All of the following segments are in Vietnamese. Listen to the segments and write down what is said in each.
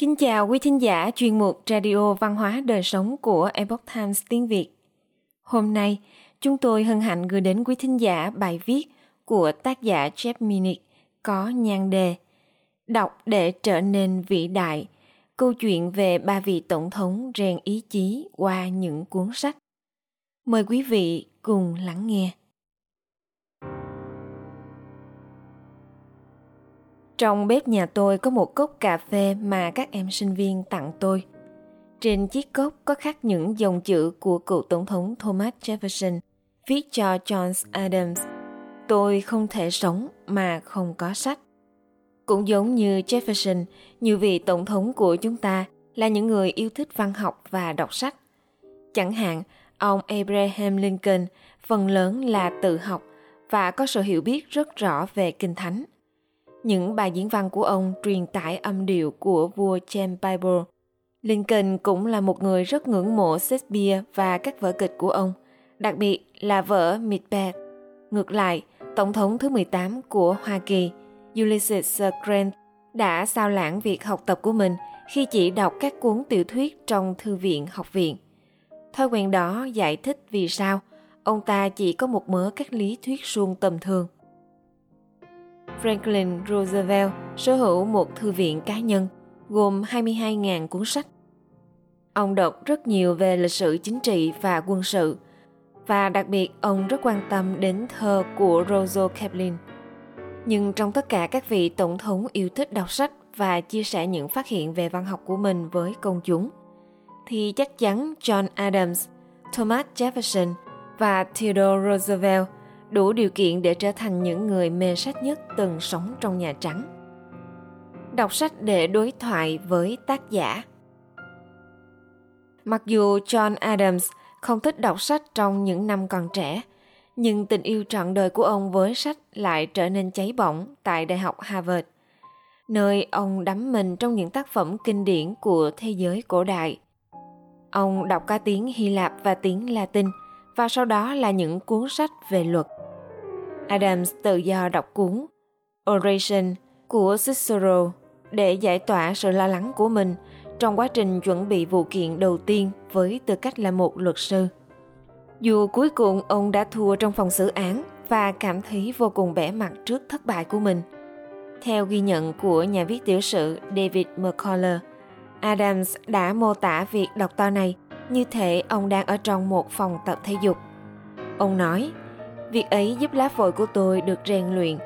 Kính chào quý thính giả chuyên mục Radio Văn hóa Đời Sống của Epoch Times tiếng Việt. Hôm nay, chúng tôi hân hạnh gửi đến quý thính giả bài viết của tác giả Jeff Minnick có nhan đề Đọc để trở nên vĩ đại, câu chuyện về ba vị tổng thống rèn ý chí qua những cuốn sách. Mời quý vị cùng lắng nghe. Trong bếp nhà tôi có một cốc cà phê mà các em sinh viên tặng tôi. Trên chiếc cốc có khắc những dòng chữ của cựu tổng thống Thomas Jefferson viết cho John Adams. Tôi không thể sống mà không có sách. Cũng giống như Jefferson, nhiều vị tổng thống của chúng ta là những người yêu thích văn học và đọc sách. Chẳng hạn, ông Abraham Lincoln phần lớn là tự học và có sự hiểu biết rất rõ về kinh thánh. Những bài diễn văn của ông truyền tải âm điệu của vua James Bible. Lincoln cũng là một người rất ngưỡng mộ Shakespeare và các vở kịch của ông, đặc biệt là vở Macbeth. Ngược lại, Tổng thống thứ 18 của Hoa Kỳ, Ulysses S. Grant, đã sao lãng việc học tập của mình khi chỉ đọc các cuốn tiểu thuyết trong thư viện học viện. Thói quen đó giải thích vì sao ông ta chỉ có một mớ các lý thuyết suông tầm thường – Franklin Roosevelt sở hữu một thư viện cá nhân gồm 22.000 cuốn sách. Ông đọc rất nhiều về lịch sử chính trị và quân sự và đặc biệt ông rất quan tâm đến thơ của Rosa Kaplan. Nhưng trong tất cả các vị tổng thống yêu thích đọc sách và chia sẻ những phát hiện về văn học của mình với công chúng, thì chắc chắn John Adams, Thomas Jefferson và Theodore Roosevelt – đủ điều kiện để trở thành những người mê sách nhất từng sống trong Nhà Trắng. Đọc sách để đối thoại với tác giả Mặc dù John Adams không thích đọc sách trong những năm còn trẻ, nhưng tình yêu trọn đời của ông với sách lại trở nên cháy bỏng tại Đại học Harvard, nơi ông đắm mình trong những tác phẩm kinh điển của thế giới cổ đại. Ông đọc cả tiếng Hy Lạp và tiếng Latin và sau đó là những cuốn sách về luật. Adams tự do đọc cuốn Oration của Cicero để giải tỏa sự lo lắng của mình trong quá trình chuẩn bị vụ kiện đầu tiên với tư cách là một luật sư. Dù cuối cùng ông đã thua trong phòng xử án và cảm thấy vô cùng bẻ mặt trước thất bại của mình. Theo ghi nhận của nhà viết tiểu sử David McCullough, Adams đã mô tả việc đọc to này như thể ông đang ở trong một phòng tập thể dục. Ông nói, Việc ấy giúp lá phổi của tôi được rèn luyện,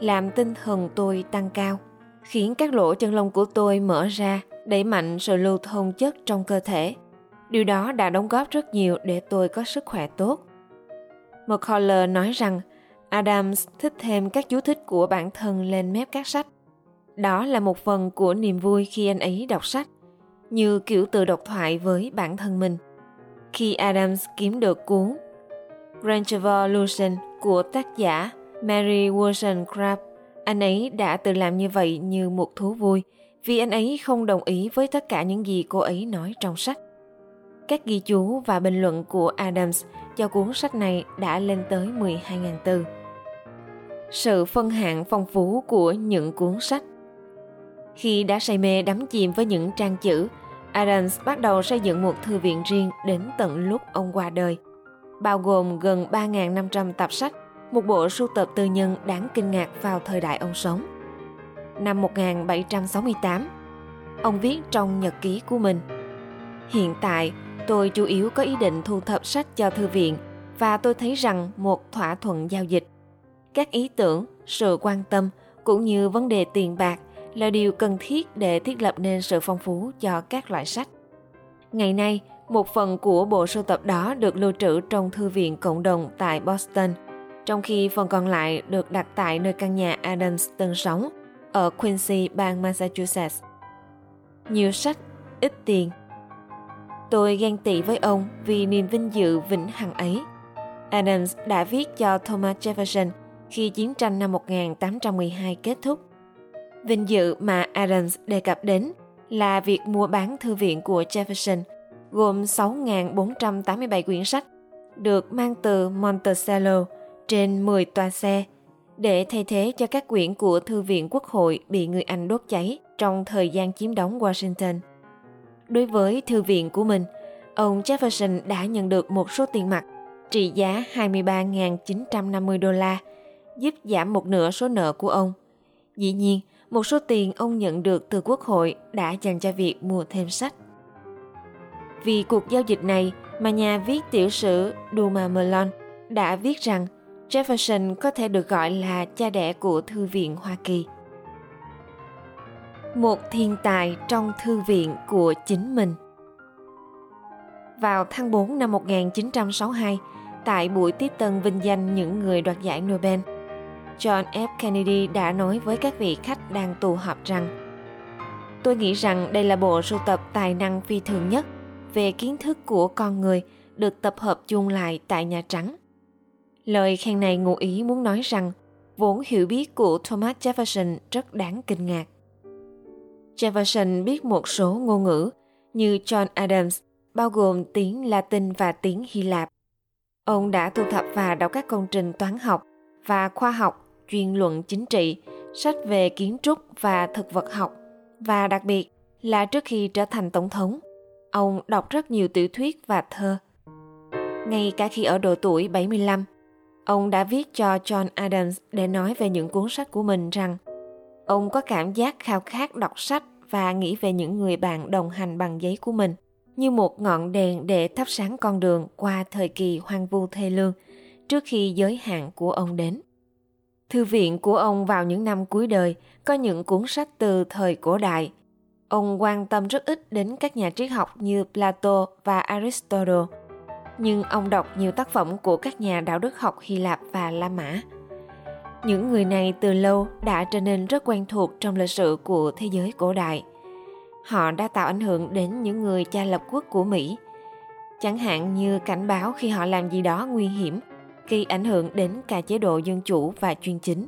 làm tinh thần tôi tăng cao, khiến các lỗ chân lông của tôi mở ra, đẩy mạnh sự lưu thông chất trong cơ thể. Điều đó đã đóng góp rất nhiều để tôi có sức khỏe tốt. McCullough nói rằng Adams thích thêm các chú thích của bản thân lên mép các sách. Đó là một phần của niềm vui khi anh ấy đọc sách, như kiểu tự độc thoại với bản thân mình. Khi Adams kiếm được cuốn Grand Revolution của tác giả Mary Wollstonecraft. Anh ấy đã tự làm như vậy như một thú vui, vì anh ấy không đồng ý với tất cả những gì cô ấy nói trong sách. Các ghi chú và bình luận của Adams cho cuốn sách này đã lên tới 12.000 từ. Sự phân hạng phong phú của những cuốn sách khi đã say mê đắm chìm với những trang chữ, Adams bắt đầu xây dựng một thư viện riêng đến tận lúc ông qua đời – bao gồm gần 3.500 tập sách, một bộ sưu tập tư nhân đáng kinh ngạc vào thời đại ông sống. Năm 1768, ông viết trong nhật ký của mình Hiện tại, tôi chủ yếu có ý định thu thập sách cho thư viện và tôi thấy rằng một thỏa thuận giao dịch, các ý tưởng, sự quan tâm cũng như vấn đề tiền bạc là điều cần thiết để thiết lập nên sự phong phú cho các loại sách. Ngày nay, một phần của bộ sưu tập đó được lưu trữ trong thư viện cộng đồng tại Boston, trong khi phần còn lại được đặt tại nơi căn nhà Adams từng sống ở Quincy, bang Massachusetts. Nhiều sách, ít tiền. Tôi ghen tị với ông vì niềm vinh dự vĩnh hằng ấy. Adams đã viết cho Thomas Jefferson khi chiến tranh năm 1812 kết thúc. Vinh dự mà Adams đề cập đến là việc mua bán thư viện của Jefferson – gồm 6.487 quyển sách, được mang từ Monticello trên 10 toa xe để thay thế cho các quyển của Thư viện Quốc hội bị người Anh đốt cháy. trong thời gian chiếm đóng Washington. Đối với thư viện của mình, ông Jefferson đã nhận được một số tiền mặt trị giá 23.950 đô la, giúp giảm một nửa số nợ của ông. Dĩ nhiên, một số tiền ông nhận được từ quốc hội đã dành cho việc mua thêm sách. Vì cuộc giao dịch này mà nhà viết tiểu sử Duma Melon đã viết rằng Jefferson có thể được gọi là cha đẻ của Thư viện Hoa Kỳ. Một thiên tài trong thư viện của chính mình Vào tháng 4 năm 1962, tại buổi tiếp tân vinh danh những người đoạt giải Nobel, John F. Kennedy đã nói với các vị khách đang tụ họp rằng Tôi nghĩ rằng đây là bộ sưu tập tài năng phi thường nhất về kiến thức của con người được tập hợp chung lại tại Nhà Trắng. Lời khen này ngụ ý muốn nói rằng vốn hiểu biết của Thomas Jefferson rất đáng kinh ngạc. Jefferson biết một số ngôn ngữ như John Adams, bao gồm tiếng Latin và tiếng Hy Lạp. Ông đã thu thập và đọc các công trình toán học và khoa học, chuyên luận chính trị, sách về kiến trúc và thực vật học và đặc biệt là trước khi trở thành tổng thống, ông đọc rất nhiều tiểu thuyết và thơ. Ngay cả khi ở độ tuổi 75, ông đã viết cho John Adams để nói về những cuốn sách của mình rằng ông có cảm giác khao khát đọc sách và nghĩ về những người bạn đồng hành bằng giấy của mình như một ngọn đèn để thắp sáng con đường qua thời kỳ hoang vu thê lương trước khi giới hạn của ông đến. Thư viện của ông vào những năm cuối đời có những cuốn sách từ thời cổ đại. Ông quan tâm rất ít đến các nhà triết học như Plato và Aristotle, nhưng ông đọc nhiều tác phẩm của các nhà đạo đức học Hy Lạp và La Mã. Những người này từ lâu đã trở nên rất quen thuộc trong lịch sử của thế giới cổ đại. Họ đã tạo ảnh hưởng đến những người cha lập quốc của Mỹ, chẳng hạn như cảnh báo khi họ làm gì đó nguy hiểm – gây ảnh hưởng đến cả chế độ dân chủ và chuyên chính.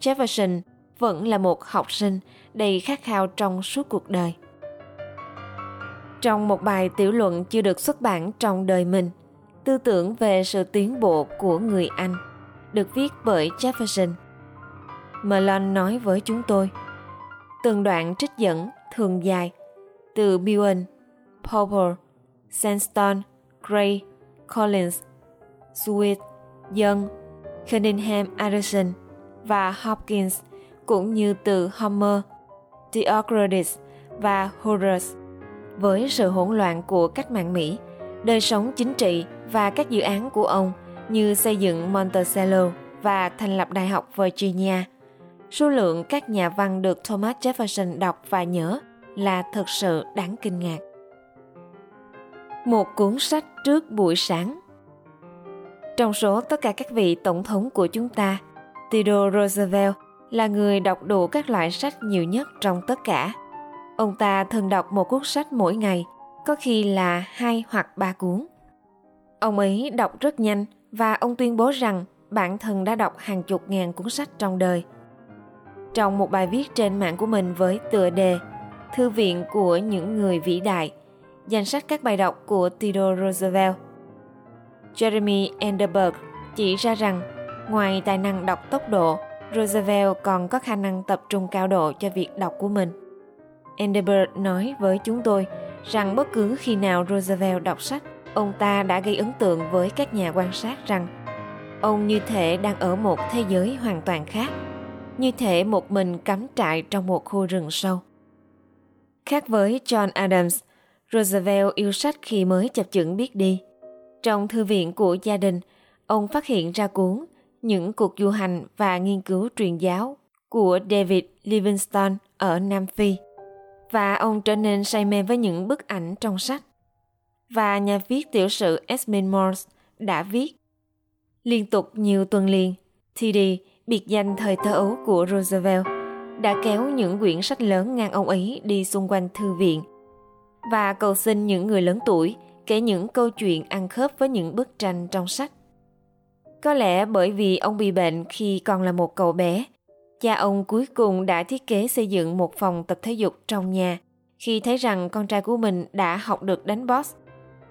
Jefferson vẫn là một học sinh đầy khát khao trong suốt cuộc đời. Trong một bài tiểu luận chưa được xuất bản trong đời mình, tư tưởng về sự tiến bộ của người Anh được viết bởi Jefferson. Malone nói với chúng tôi, từng đoạn trích dẫn thường dài từ Bowen, Popper, Sandstone, Gray, Collins Swift, Young, Cunningham Anderson và Hopkins cũng như từ Homer, Theocritus và Horace. Với sự hỗn loạn của cách mạng Mỹ, đời sống chính trị và các dự án của ông như xây dựng Monticello và thành lập Đại học Virginia, số lượng các nhà văn được Thomas Jefferson đọc và nhớ là thật sự đáng kinh ngạc. Một cuốn sách trước buổi sáng trong số tất cả các vị tổng thống của chúng ta, Theodore Roosevelt là người đọc đủ các loại sách nhiều nhất trong tất cả. Ông ta thường đọc một cuốn sách mỗi ngày, có khi là hai hoặc ba cuốn. Ông ấy đọc rất nhanh và ông tuyên bố rằng bản thân đã đọc hàng chục ngàn cuốn sách trong đời. Trong một bài viết trên mạng của mình với tựa đề Thư viện của những người vĩ đại, danh sách các bài đọc của Theodore Roosevelt – Jeremy Enderberg chỉ ra rằng ngoài tài năng đọc tốc độ, Roosevelt còn có khả năng tập trung cao độ cho việc đọc của mình. Enderberg nói với chúng tôi rằng bất cứ khi nào Roosevelt đọc sách, ông ta đã gây ấn tượng với các nhà quan sát rằng ông như thể đang ở một thế giới hoàn toàn khác, như thể một mình cắm trại trong một khu rừng sâu. Khác với John Adams, Roosevelt yêu sách khi mới chập chững biết đi – trong thư viện của gia đình, ông phát hiện ra cuốn Những cuộc du hành và nghiên cứu truyền giáo của David Livingstone ở Nam Phi và ông trở nên say mê với những bức ảnh trong sách. Và nhà viết tiểu sử Esmond Morse đã viết Liên tục nhiều tuần liền, TD, biệt danh thời thơ ấu của Roosevelt, đã kéo những quyển sách lớn ngang ông ấy đi xung quanh thư viện và cầu xin những người lớn tuổi kể những câu chuyện ăn khớp với những bức tranh trong sách. Có lẽ bởi vì ông bị bệnh khi còn là một cậu bé, cha ông cuối cùng đã thiết kế xây dựng một phòng tập thể dục trong nhà khi thấy rằng con trai của mình đã học được đánh boss.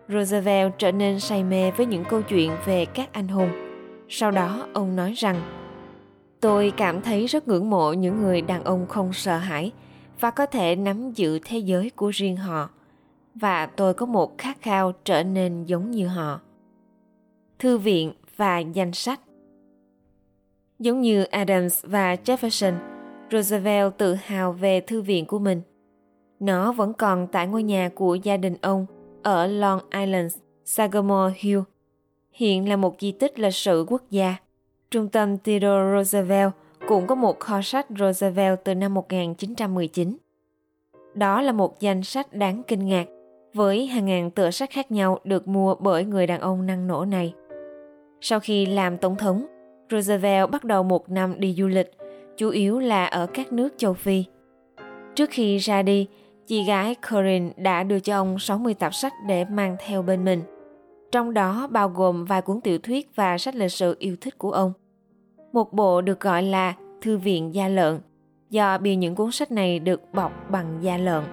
Roosevelt trở nên say mê với những câu chuyện về các anh hùng. Sau đó ông nói rằng Tôi cảm thấy rất ngưỡng mộ những người đàn ông không sợ hãi và có thể nắm giữ thế giới của riêng họ và tôi có một khát khao trở nên giống như họ. Thư viện và danh sách. Giống như adams và jefferson roosevelt tự hào về thư viện của mình. Nó vẫn còn tại ngôi nhà của gia đình ông ở long island sagamore hill. Hiện là một di tích lịch sử quốc gia. Trung tâm theodore roosevelt cũng có một kho sách Roosevelt từ năm 1919. Đó là một danh sách đáng kinh ngạc, với hàng ngàn tựa sách khác nhau được mua bởi người đàn ông năng nổ này. Sau khi làm tổng thống, Roosevelt bắt đầu một năm đi du lịch, chủ yếu là ở các nước châu Phi. Trước khi ra đi, chị gái Corinne đã đưa cho ông 60 tập sách để mang theo bên mình. Trong đó bao gồm vài cuốn tiểu thuyết và sách lịch sử yêu thích của ông. Một bộ được gọi là Thư viện da lợn, do bìa những cuốn sách này được bọc bằng da lợn.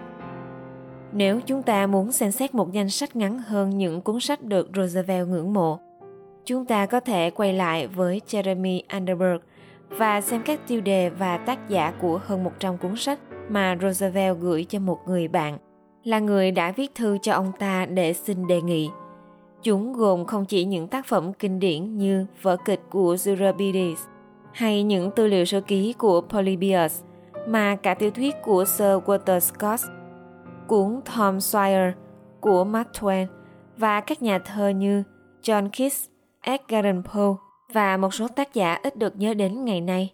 Nếu chúng ta muốn xem xét một danh sách ngắn hơn những cuốn sách được Roosevelt ngưỡng mộ, chúng ta có thể quay lại với Jeremy Underberg và xem các tiêu đề và tác giả của hơn 100 cuốn sách mà Roosevelt gửi cho một người bạn, là người đã viết thư cho ông ta để xin đề nghị. Chúng gồm không chỉ những tác phẩm kinh điển như vở kịch của Euripides hay những tư liệu sơ ký của Polybius, mà cả tiểu thuyết của Sir Walter Scott, cuốn Tom Sawyer của Mark Twain và các nhà thơ như John Keats, Edgar Allan Poe và một số tác giả ít được nhớ đến ngày nay.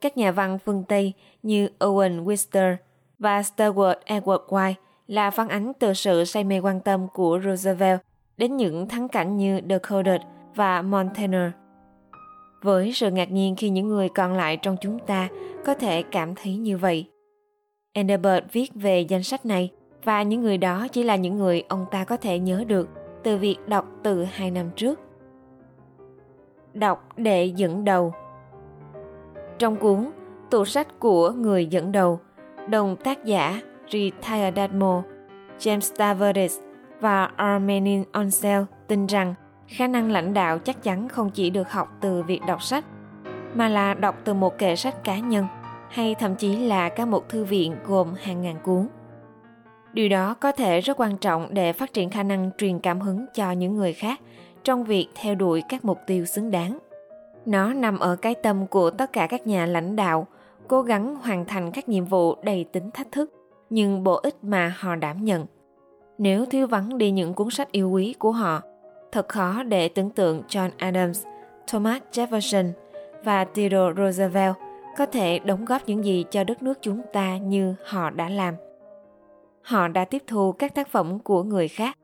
Các nhà văn phương Tây như Owen Wister và Stewart Edward White là phản ánh từ sự say mê quan tâm của Roosevelt đến những thắng cảnh như *The Decoded và Montaigne. Với sự ngạc nhiên khi những người còn lại trong chúng ta có thể cảm thấy như vậy. Enderbert viết về danh sách này và những người đó chỉ là những người ông ta có thể nhớ được từ việc đọc từ hai năm trước. Đọc để dẫn đầu Trong cuốn Tủ sách của người dẫn đầu, đồng tác giả Retired Admiral James Tavares và Armenin Onsell tin rằng khả năng lãnh đạo chắc chắn không chỉ được học từ việc đọc sách mà là đọc từ một kệ sách cá nhân hay thậm chí là các một thư viện gồm hàng ngàn cuốn. Điều đó có thể rất quan trọng để phát triển khả năng truyền cảm hứng cho những người khác trong việc theo đuổi các mục tiêu xứng đáng. Nó nằm ở cái tâm của tất cả các nhà lãnh đạo cố gắng hoàn thành các nhiệm vụ đầy tính thách thức nhưng bổ ích mà họ đảm nhận. Nếu thiếu vắng đi những cuốn sách yêu quý của họ thật khó để tưởng tượng John Adams, Thomas Jefferson và Theodore Roosevelt có thể đóng góp những gì cho đất nước chúng ta như họ đã làm. Họ đã tiếp thu các tác phẩm của người khác,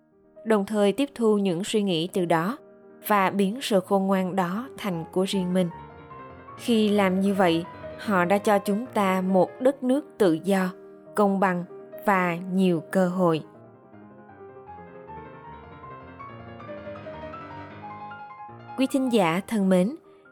đồng thời tiếp thu những suy nghĩ từ đó và biến sự khôn ngoan đó thành của riêng mình. Khi làm như vậy, họ đã cho chúng ta một đất nước tự do, công bằng và nhiều cơ hội. Quý thính giả thân mến,